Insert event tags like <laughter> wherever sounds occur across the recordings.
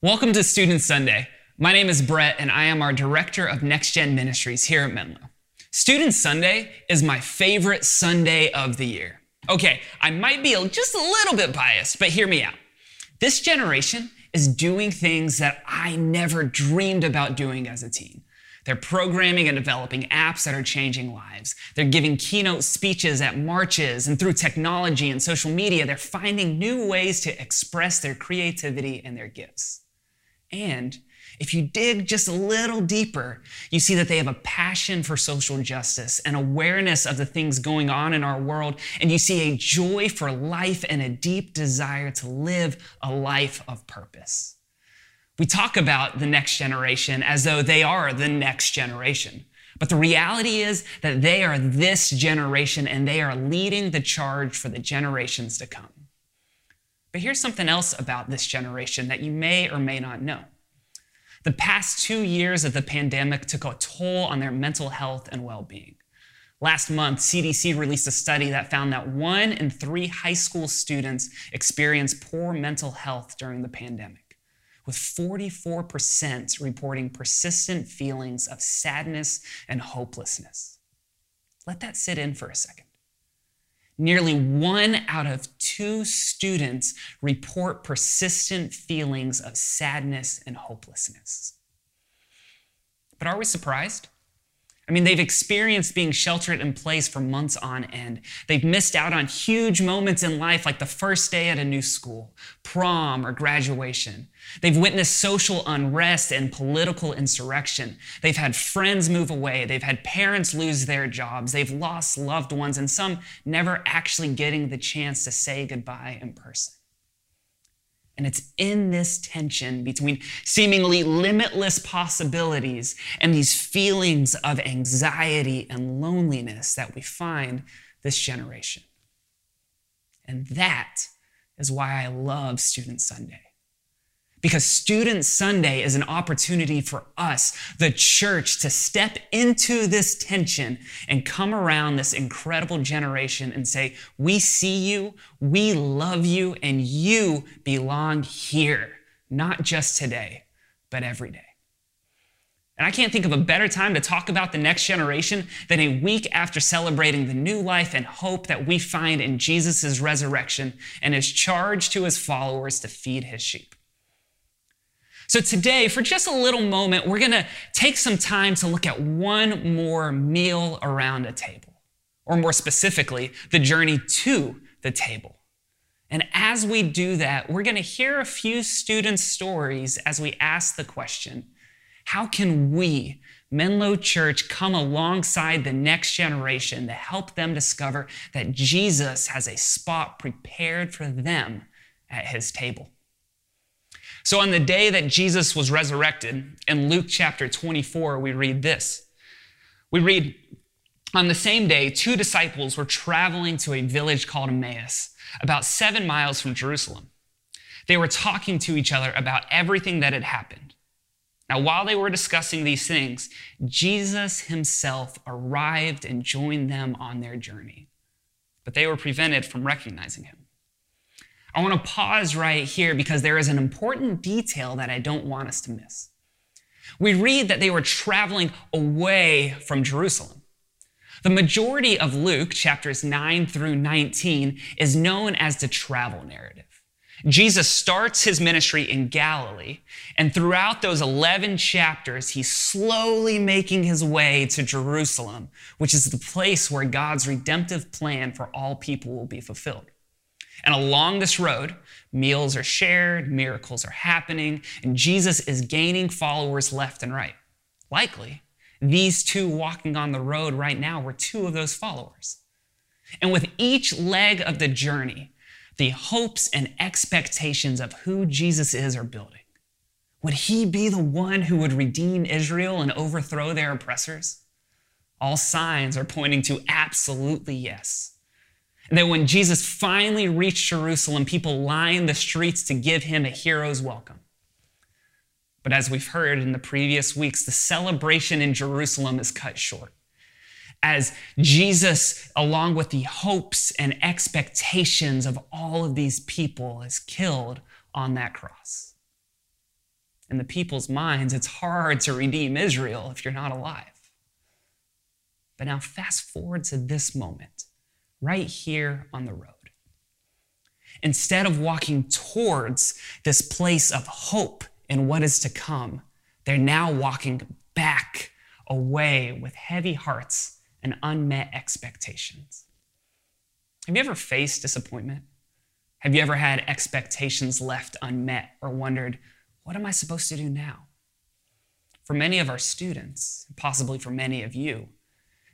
Welcome to Student Sunday. My name is Brett, and I am our Director of Next Gen Ministries here at Menlo. Student Sunday is my favorite Sunday of the year. Okay, I might be just a little bit biased, but hear me out. This generation is doing things that I never dreamed about doing as a teen. They're programming and developing apps that are changing lives. They're giving keynote speeches at marches, and through technology and social media, they're finding new ways to express their creativity and their gifts. And if you dig just a little deeper, you see that they have a passion for social justice and awareness of the things going on in our world. And you see a joy for life and a deep desire to live a life of purpose. We talk about the next generation as though they are the next generation. But the reality is that they are this generation and they are leading the charge for the generations to come. But here's something else about this generation that you may or may not know. The past two years of the pandemic took a toll on their mental health and well being. Last month, CDC released a study that found that one in three high school students experienced poor mental health during the pandemic, with 44% reporting persistent feelings of sadness and hopelessness. Let that sit in for a second. Nearly one out of two students report persistent feelings of sadness and hopelessness. But are we surprised? I mean, they've experienced being sheltered in place for months on end. They've missed out on huge moments in life like the first day at a new school, prom, or graduation. They've witnessed social unrest and political insurrection. They've had friends move away. They've had parents lose their jobs. They've lost loved ones, and some never actually getting the chance to say goodbye in person. And it's in this tension between seemingly limitless possibilities and these feelings of anxiety and loneliness that we find this generation. And that is why I love Student Sunday. Because Student Sunday is an opportunity for us, the church, to step into this tension and come around this incredible generation and say, We see you, we love you, and you belong here, not just today, but every day. And I can't think of a better time to talk about the next generation than a week after celebrating the new life and hope that we find in Jesus' resurrection and his charge to his followers to feed his sheep. So, today, for just a little moment, we're going to take some time to look at one more meal around a table, or more specifically, the journey to the table. And as we do that, we're going to hear a few students' stories as we ask the question how can we, Menlo Church, come alongside the next generation to help them discover that Jesus has a spot prepared for them at his table? So, on the day that Jesus was resurrected, in Luke chapter 24, we read this. We read, On the same day, two disciples were traveling to a village called Emmaus, about seven miles from Jerusalem. They were talking to each other about everything that had happened. Now, while they were discussing these things, Jesus himself arrived and joined them on their journey, but they were prevented from recognizing him. I want to pause right here because there is an important detail that I don't want us to miss. We read that they were traveling away from Jerusalem. The majority of Luke, chapters 9 through 19, is known as the travel narrative. Jesus starts his ministry in Galilee, and throughout those 11 chapters, he's slowly making his way to Jerusalem, which is the place where God's redemptive plan for all people will be fulfilled. And along this road, meals are shared, miracles are happening, and Jesus is gaining followers left and right. Likely, these two walking on the road right now were two of those followers. And with each leg of the journey, the hopes and expectations of who Jesus is are building. Would he be the one who would redeem Israel and overthrow their oppressors? All signs are pointing to absolutely yes. That when Jesus finally reached Jerusalem, people lined the streets to give him a hero's welcome. But as we've heard in the previous weeks, the celebration in Jerusalem is cut short. As Jesus, along with the hopes and expectations of all of these people, is killed on that cross. In the people's minds, it's hard to redeem Israel if you're not alive. But now, fast forward to this moment, right here on the road. Instead of walking towards this place of hope in what is to come, they're now walking back away with heavy hearts and unmet expectations. Have you ever faced disappointment? Have you ever had expectations left unmet or wondered, what am I supposed to do now? For many of our students, possibly for many of you,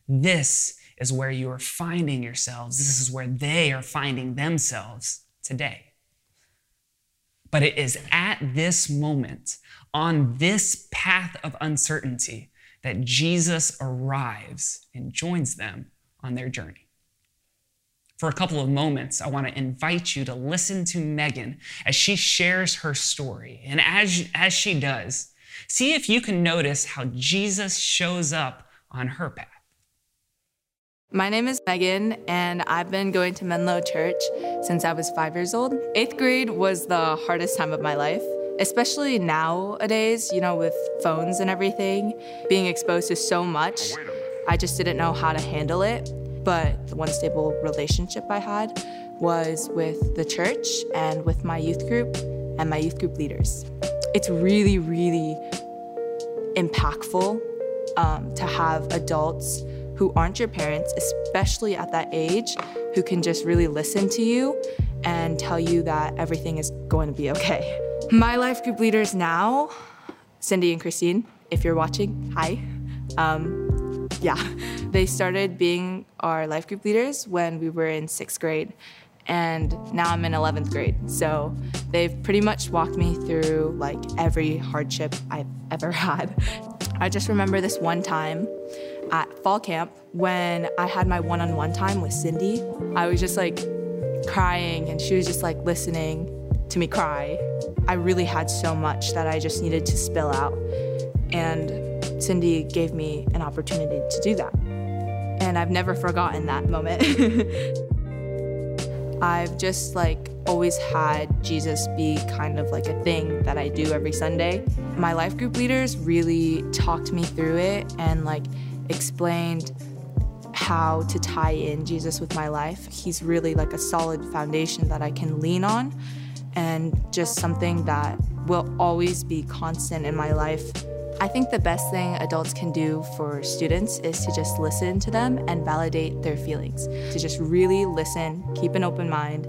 this is where you are finding yourselves. This is where they are finding themselves today. But it is at this moment, on this path of uncertainty, that Jesus arrives and joins them on their journey. For a couple of moments, I want to invite you to listen to Megan as she shares her story. And as, as she does, see if you can notice how Jesus shows up on her path. My name is Megan, and I've been going to Menlo Church since I was five years old. Eighth grade was the hardest time of my life, especially nowadays, you know, with phones and everything, being exposed to so much. I just didn't know how to handle it. But the one stable relationship I had was with the church and with my youth group and my youth group leaders. It's really, really impactful um, to have adults who aren't your parents, especially at that age, who can just really listen to you and tell you that everything is going to be okay. My life group leaders now, Cindy and Christine, if you're watching, hi. Um, yeah, they started being our life group leaders when we were in sixth grade, and now I'm in 11th grade. So they've pretty much walked me through like every hardship I've ever <laughs> had. I just remember this one time at fall camp when I had my one on one time with Cindy. I was just like crying, and she was just like listening to me cry. I really had so much that I just needed to spill out. And Cindy gave me an opportunity to do that. And I've never forgotten that moment. <laughs> I've just like always had Jesus be kind of like a thing that I do every Sunday. My life group leaders really talked me through it and like explained how to tie in Jesus with my life. He's really like a solid foundation that I can lean on and just something that will always be constant in my life. I think the best thing adults can do for students is to just listen to them and validate their feelings. To just really listen, keep an open mind.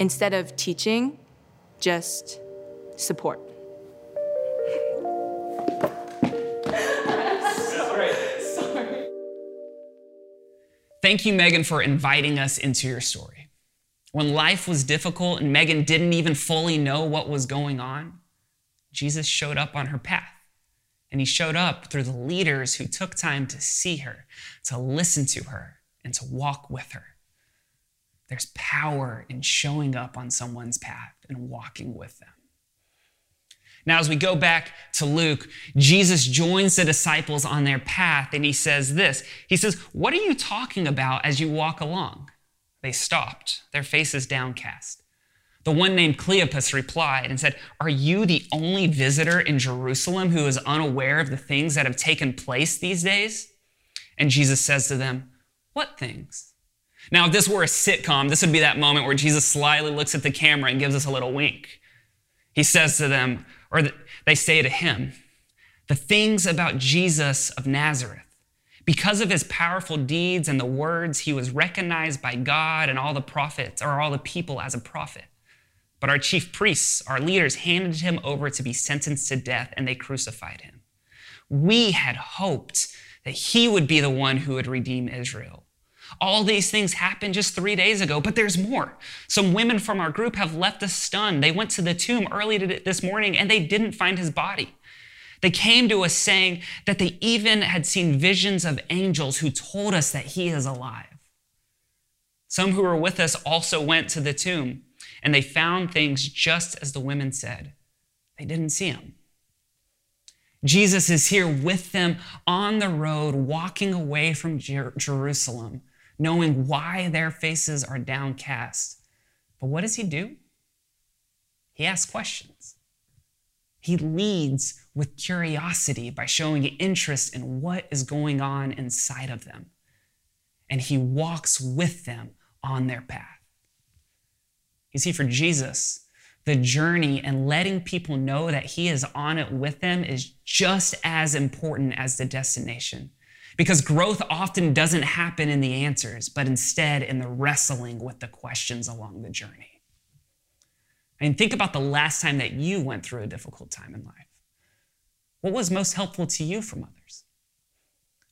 Instead of teaching, just support. Thank you, Megan, for inviting us into your story. When life was difficult and Megan didn't even fully know what was going on, Jesus showed up on her path. And he showed up through the leaders who took time to see her, to listen to her, and to walk with her. There's power in showing up on someone's path and walking with them. Now, as we go back to Luke, Jesus joins the disciples on their path and he says this He says, What are you talking about as you walk along? They stopped, their faces downcast. The one named Cleopas replied and said, Are you the only visitor in Jerusalem who is unaware of the things that have taken place these days? And Jesus says to them, What things? Now, if this were a sitcom, this would be that moment where Jesus slyly looks at the camera and gives us a little wink. He says to them, or they say to him, the things about Jesus of Nazareth. Because of his powerful deeds and the words, he was recognized by God and all the prophets, or all the people, as a prophet. But our chief priests, our leaders, handed him over to be sentenced to death, and they crucified him. We had hoped that he would be the one who would redeem Israel. All these things happened just three days ago, but there's more. Some women from our group have left us stunned. They went to the tomb early this morning and they didn't find his body. They came to us saying that they even had seen visions of angels who told us that he is alive. Some who were with us also went to the tomb and they found things just as the women said. They didn't see him. Jesus is here with them on the road, walking away from Jer- Jerusalem knowing why their faces are downcast. But what does he do? He asks questions. He leads with curiosity by showing interest in what is going on inside of them. And he walks with them on their path. You see, for Jesus, the journey and letting people know that he is on it with them is just as important as the destination. Because growth often doesn't happen in the answers, but instead in the wrestling with the questions along the journey. I mean, think about the last time that you went through a difficult time in life. What was most helpful to you from others?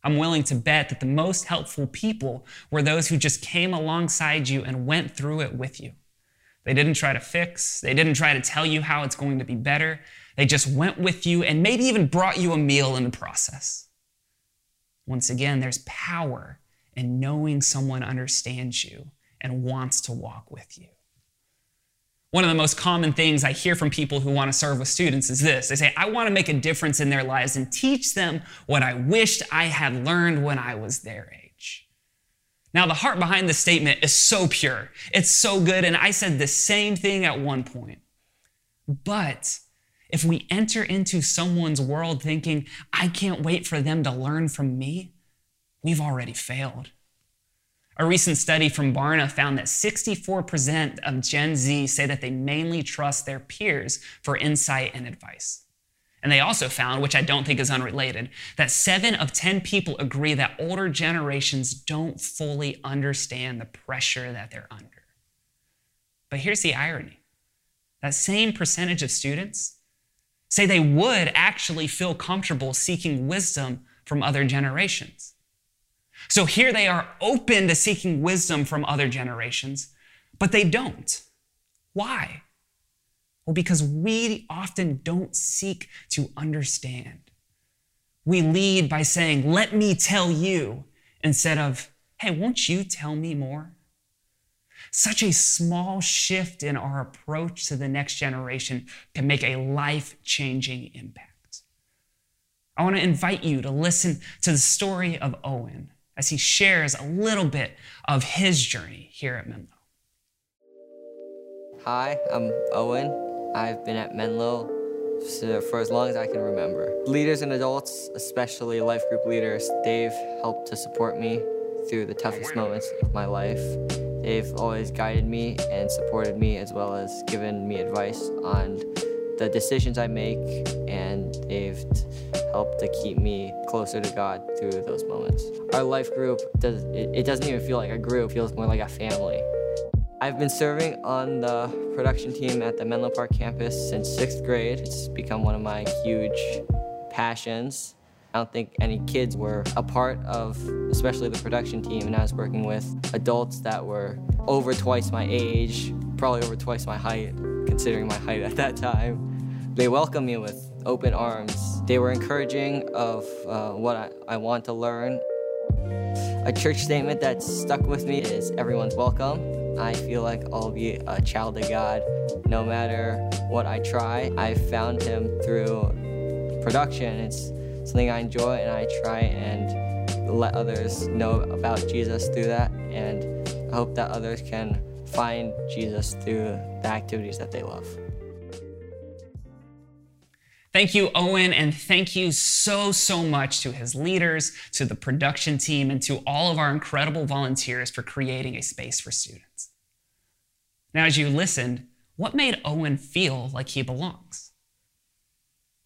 I'm willing to bet that the most helpful people were those who just came alongside you and went through it with you. They didn't try to fix, they didn't try to tell you how it's going to be better. They just went with you and maybe even brought you a meal in the process. Once again, there's power in knowing someone understands you and wants to walk with you. One of the most common things I hear from people who want to serve with students is this. They say, I want to make a difference in their lives and teach them what I wished I had learned when I was their age. Now, the heart behind this statement is so pure. It's so good. And I said the same thing at one point. But if we enter into someone's world thinking, I can't wait for them to learn from me, we've already failed. A recent study from Barna found that 64% of Gen Z say that they mainly trust their peers for insight and advice. And they also found, which I don't think is unrelated, that seven of 10 people agree that older generations don't fully understand the pressure that they're under. But here's the irony that same percentage of students say they would actually feel comfortable seeking wisdom from other generations. So here they are open to seeking wisdom from other generations, but they don't. Why? Well, because we often don't seek to understand. We lead by saying, Let me tell you, instead of, Hey, won't you tell me more? Such a small shift in our approach to the next generation can make a life changing impact. I want to invite you to listen to the story of Owen as he shares a little bit of his journey here at Menlo. Hi, I'm Owen. I've been at Menlo for as long as I can remember. Leaders and adults, especially life group leaders, they've helped to support me through the toughest moments of my life. They've always guided me and supported me as well as given me advice on the decisions I make, and they've helped to keep me closer to God through those moments. Our life group, does, it, doesn't even feel like a group, it feels more like a family. I've been serving on the production team at the Menlo Park campus since sixth grade. It's become one of my huge passions. I don't think any kids were a part of, especially the production team, and I was working with adults that were over twice my age, probably over twice my height, considering my height at that time. They welcomed me with open arms. They were encouraging of uh, what I, I want to learn. A church statement that stuck with me is everyone's welcome. I feel like I'll be a child of God no matter what I try. I found Him through production. It's something I enjoy, and I try and let others know about Jesus through that. And I hope that others can find Jesus through the activities that they love. Thank you, Owen, and thank you so, so much to his leaders, to the production team, and to all of our incredible volunteers for creating a space for students. Now, as you listened, what made Owen feel like he belongs?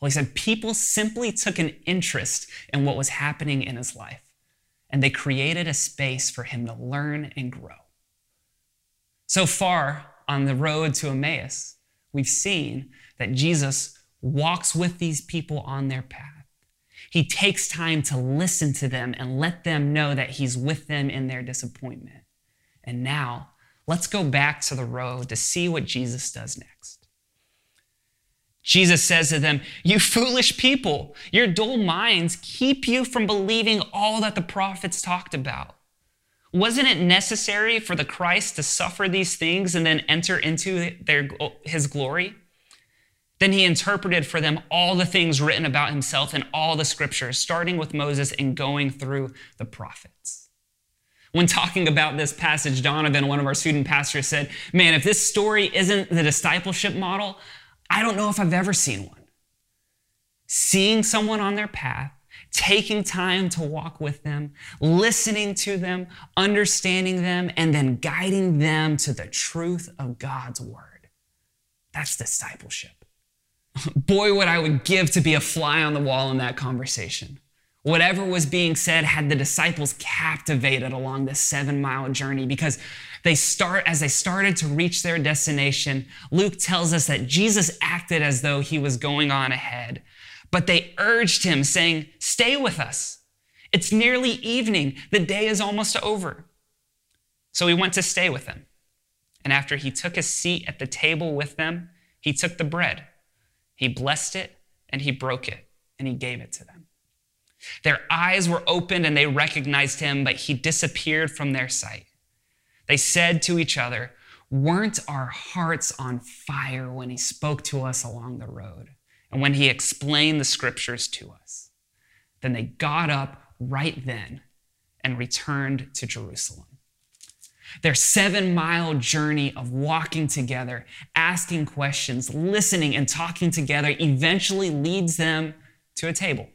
Well, he said people simply took an interest in what was happening in his life, and they created a space for him to learn and grow. So far on the road to Emmaus, we've seen that Jesus walks with these people on their path. He takes time to listen to them and let them know that He's with them in their disappointment. And now, let's go back to the road to see what Jesus does next. Jesus says to them, You foolish people, your dull minds keep you from believing all that the prophets talked about. Wasn't it necessary for the Christ to suffer these things and then enter into their, his glory? Then he interpreted for them all the things written about himself in all the scriptures, starting with Moses and going through the prophets. When talking about this passage, Donovan, one of our student pastors, said, Man, if this story isn't the discipleship model, I don't know if I've ever seen one. seeing someone on their path, taking time to walk with them, listening to them, understanding them, and then guiding them to the truth of God's word. That's discipleship. <laughs> Boy, what I would give to be a fly on the wall in that conversation. Whatever was being said had the disciples captivated along this seven mile journey because they start, as they started to reach their destination, Luke tells us that Jesus acted as though he was going on ahead. But they urged him, saying, Stay with us. It's nearly evening. The day is almost over. So he went to stay with them. And after he took a seat at the table with them, he took the bread. He blessed it and he broke it and he gave it to them. Their eyes were opened and they recognized him, but he disappeared from their sight. They said to each other, Weren't our hearts on fire when he spoke to us along the road and when he explained the scriptures to us? Then they got up right then and returned to Jerusalem. Their seven mile journey of walking together, asking questions, listening, and talking together eventually leads them to a table.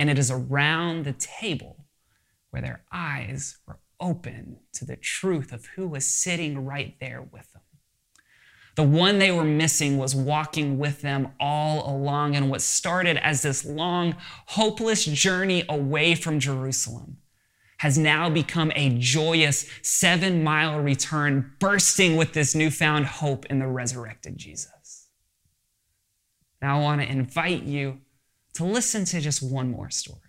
And it is around the table where their eyes were open to the truth of who was sitting right there with them. The one they were missing was walking with them all along and what started as this long, hopeless journey away from Jerusalem has now become a joyous seven mile return, bursting with this newfound hope in the resurrected Jesus. Now, I want to invite you to listen to just one more story.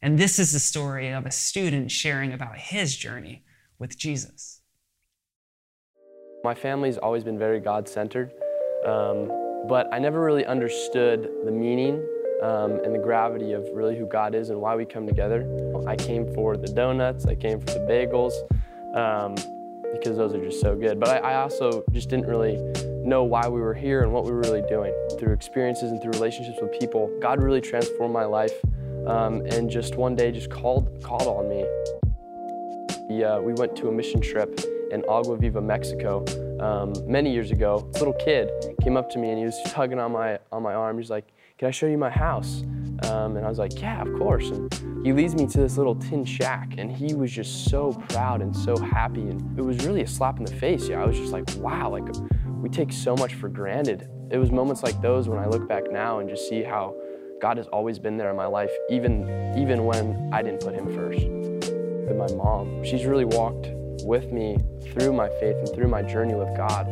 And this is the story of a student sharing about his journey with Jesus. My family's always been very God centered, um, but I never really understood the meaning um, and the gravity of really who God is and why we come together. I came for the donuts, I came for the bagels, um, because those are just so good. But I, I also just didn't really know why we were here and what we were really doing. Through experiences and through relationships with people, God really transformed my life um, and just one day just called, called on me. We, uh, we went to a mission trip in Agua Viva, Mexico um, many years ago. This little kid came up to me and he was tugging on my, on my arm. He's like, can I show you my house? Um, and I was like, yeah, of course. And he leads me to this little tin shack and he was just so proud and so happy. And it was really a slap in the face. Yeah, I was just like, wow, like we take so much for granted. It was moments like those when I look back now and just see how God has always been there in my life, even, even when I didn't put him first. And my mom, she's really walked with me through my faith and through my journey with God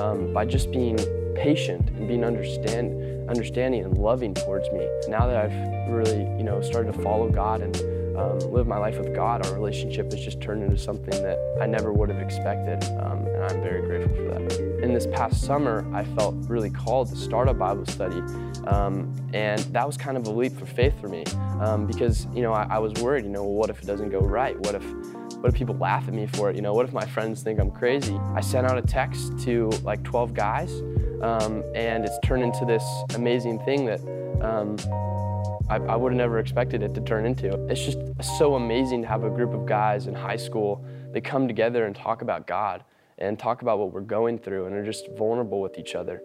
um, by just being patient and being understand, understanding and loving towards me. Now that I've really, you know, started to follow God and um, live my life with God, our relationship has just turned into something that I never would have expected, um, and I'm very grateful for that. In this past summer, I felt really called to start a Bible study, um, and that was kind of a leap for faith for me um, because you know I, I, was worried. You know, what if it doesn't go right? What if what if people laugh at me for it? You know, what if my friends think I'm crazy? I sent out a text to like 12 guys, um, and it's turned into this amazing thing that um, I, I would have never expected it to turn into. It's just so amazing to have a group of guys in high school that come together and talk about God and talk about what we're going through and are just vulnerable with each other.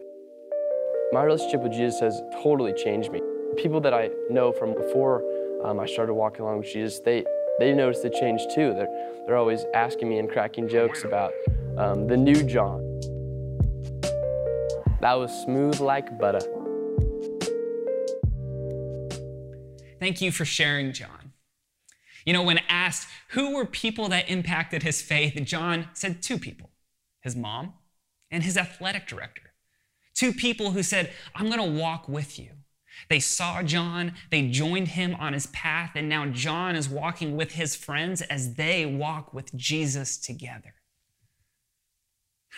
My relationship with Jesus has totally changed me. People that I know from before um, I started walking along with Jesus, they, they noticed the change too. They're, they're always asking me and cracking jokes about um, the new John. That was smooth like butter. Thank you for sharing, John. You know, when asked who were people that impacted his faith, John said two people his mom and his athletic director. Two people who said, I'm going to walk with you. They saw John, they joined him on his path, and now John is walking with his friends as they walk with Jesus together.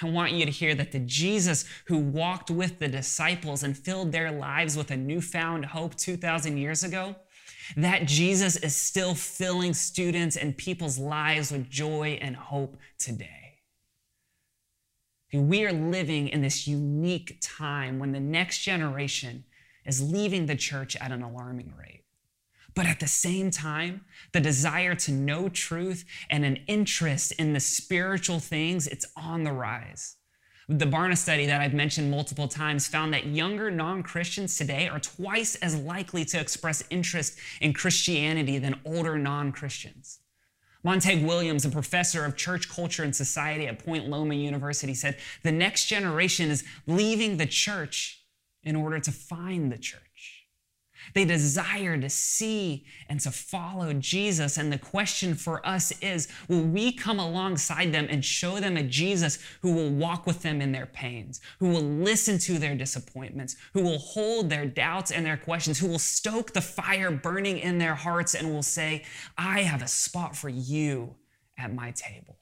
I want you to hear that the Jesus who walked with the disciples and filled their lives with a newfound hope 2,000 years ago that Jesus is still filling students and people's lives with joy and hope today. We are living in this unique time when the next generation is leaving the church at an alarming rate. But at the same time, the desire to know truth and an interest in the spiritual things, it's on the rise. The Barna study that I've mentioned multiple times found that younger non Christians today are twice as likely to express interest in Christianity than older non Christians. Montague Williams, a professor of church culture and society at Point Loma University, said the next generation is leaving the church in order to find the church. They desire to see and to follow Jesus. And the question for us is will we come alongside them and show them a Jesus who will walk with them in their pains, who will listen to their disappointments, who will hold their doubts and their questions, who will stoke the fire burning in their hearts and will say, I have a spot for you at my table?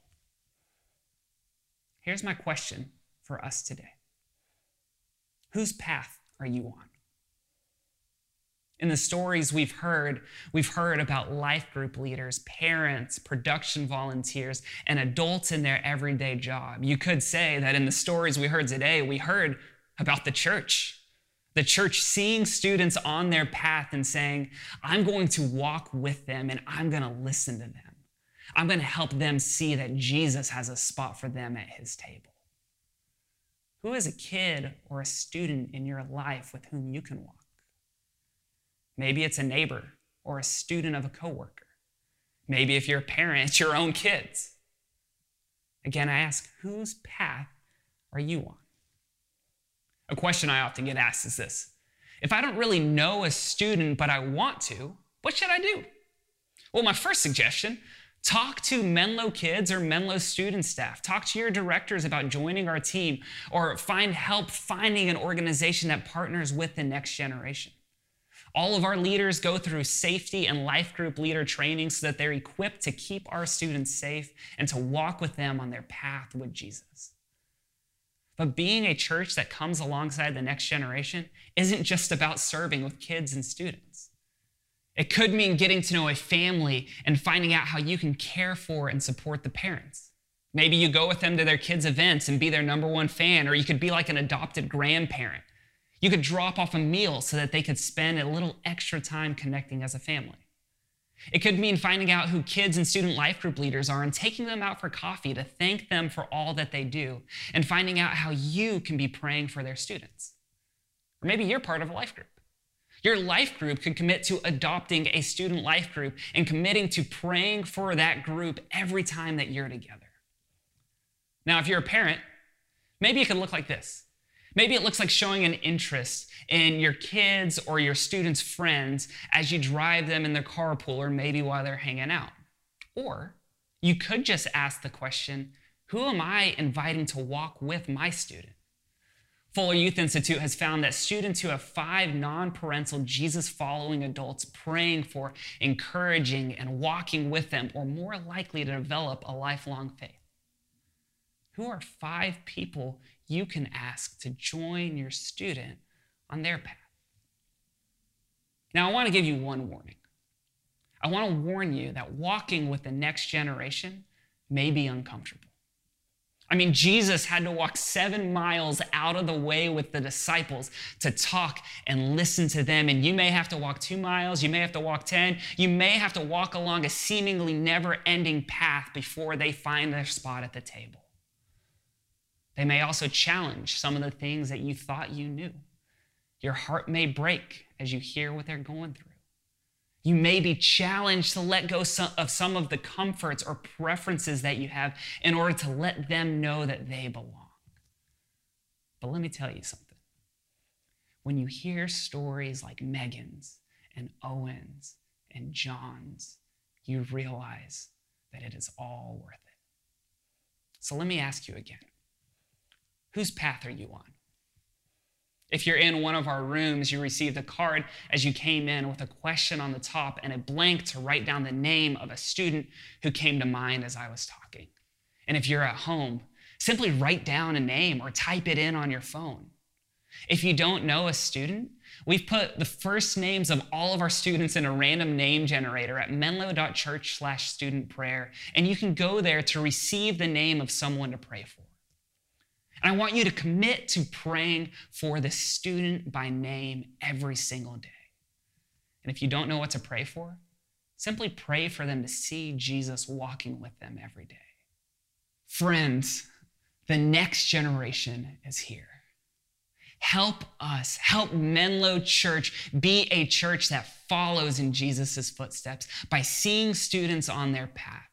Here's my question for us today Whose path are you on? In the stories we've heard, we've heard about life group leaders, parents, production volunteers, and adults in their everyday job. You could say that in the stories we heard today, we heard about the church. The church seeing students on their path and saying, I'm going to walk with them and I'm going to listen to them. I'm going to help them see that Jesus has a spot for them at his table. Who is a kid or a student in your life with whom you can walk? Maybe it's a neighbor or a student of a coworker. Maybe if you're a parent, it's your own kids. Again, I ask, whose path are you on? A question I often get asked is this If I don't really know a student, but I want to, what should I do? Well, my first suggestion talk to Menlo kids or Menlo student staff. Talk to your directors about joining our team or find help finding an organization that partners with the next generation. All of our leaders go through safety and life group leader training so that they're equipped to keep our students safe and to walk with them on their path with Jesus. But being a church that comes alongside the next generation isn't just about serving with kids and students. It could mean getting to know a family and finding out how you can care for and support the parents. Maybe you go with them to their kids' events and be their number one fan, or you could be like an adopted grandparent you could drop off a meal so that they could spend a little extra time connecting as a family. It could mean finding out who kids and student life group leaders are and taking them out for coffee to thank them for all that they do and finding out how you can be praying for their students. Or maybe you're part of a life group. Your life group could commit to adopting a student life group and committing to praying for that group every time that you're together. Now, if you're a parent, maybe it could look like this. Maybe it looks like showing an interest in your kids or your students' friends as you drive them in their carpool or maybe while they're hanging out. Or you could just ask the question Who am I inviting to walk with my student? Fuller Youth Institute has found that students who have five non parental Jesus following adults praying for, encouraging, and walking with them are more likely to develop a lifelong faith. Who are five people you can ask to join your student on their path? Now, I want to give you one warning. I want to warn you that walking with the next generation may be uncomfortable. I mean, Jesus had to walk seven miles out of the way with the disciples to talk and listen to them. And you may have to walk two miles, you may have to walk 10, you may have to walk along a seemingly never ending path before they find their spot at the table. They may also challenge some of the things that you thought you knew. Your heart may break as you hear what they're going through. You may be challenged to let go of some of the comforts or preferences that you have in order to let them know that they belong. But let me tell you something. When you hear stories like Megan's and Owen's and John's, you realize that it is all worth it. So let me ask you again Whose path are you on? If you're in one of our rooms, you received a card as you came in with a question on the top and a blank to write down the name of a student who came to mind as I was talking. And if you're at home, simply write down a name or type it in on your phone. If you don't know a student, we've put the first names of all of our students in a random name generator at menlo.church slash student prayer, and you can go there to receive the name of someone to pray for. And I want you to commit to praying for the student by name every single day. And if you don't know what to pray for, simply pray for them to see Jesus walking with them every day. Friends, The next generation is here. Help us, help Menlo Church be a church that follows in Jesus' footsteps by seeing students on their path,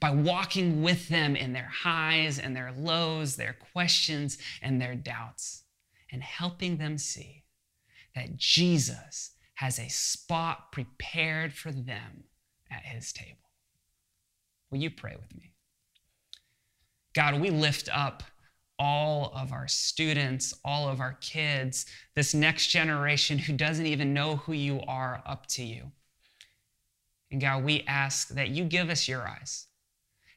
by walking with them in their highs and their lows, their questions and their doubts, and helping them see that Jesus has a spot prepared for them at his table. Will you pray with me? God, we lift up all of our students, all of our kids, this next generation who doesn't even know who you are up to you. And God, we ask that you give us your eyes.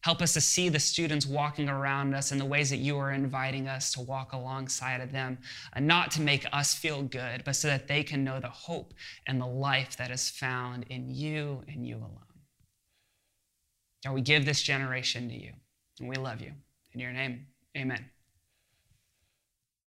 Help us to see the students walking around us in the ways that you are inviting us to walk alongside of them, and not to make us feel good, but so that they can know the hope and the life that is found in you and you alone. God, we give this generation to you, and we love you. In your name, amen.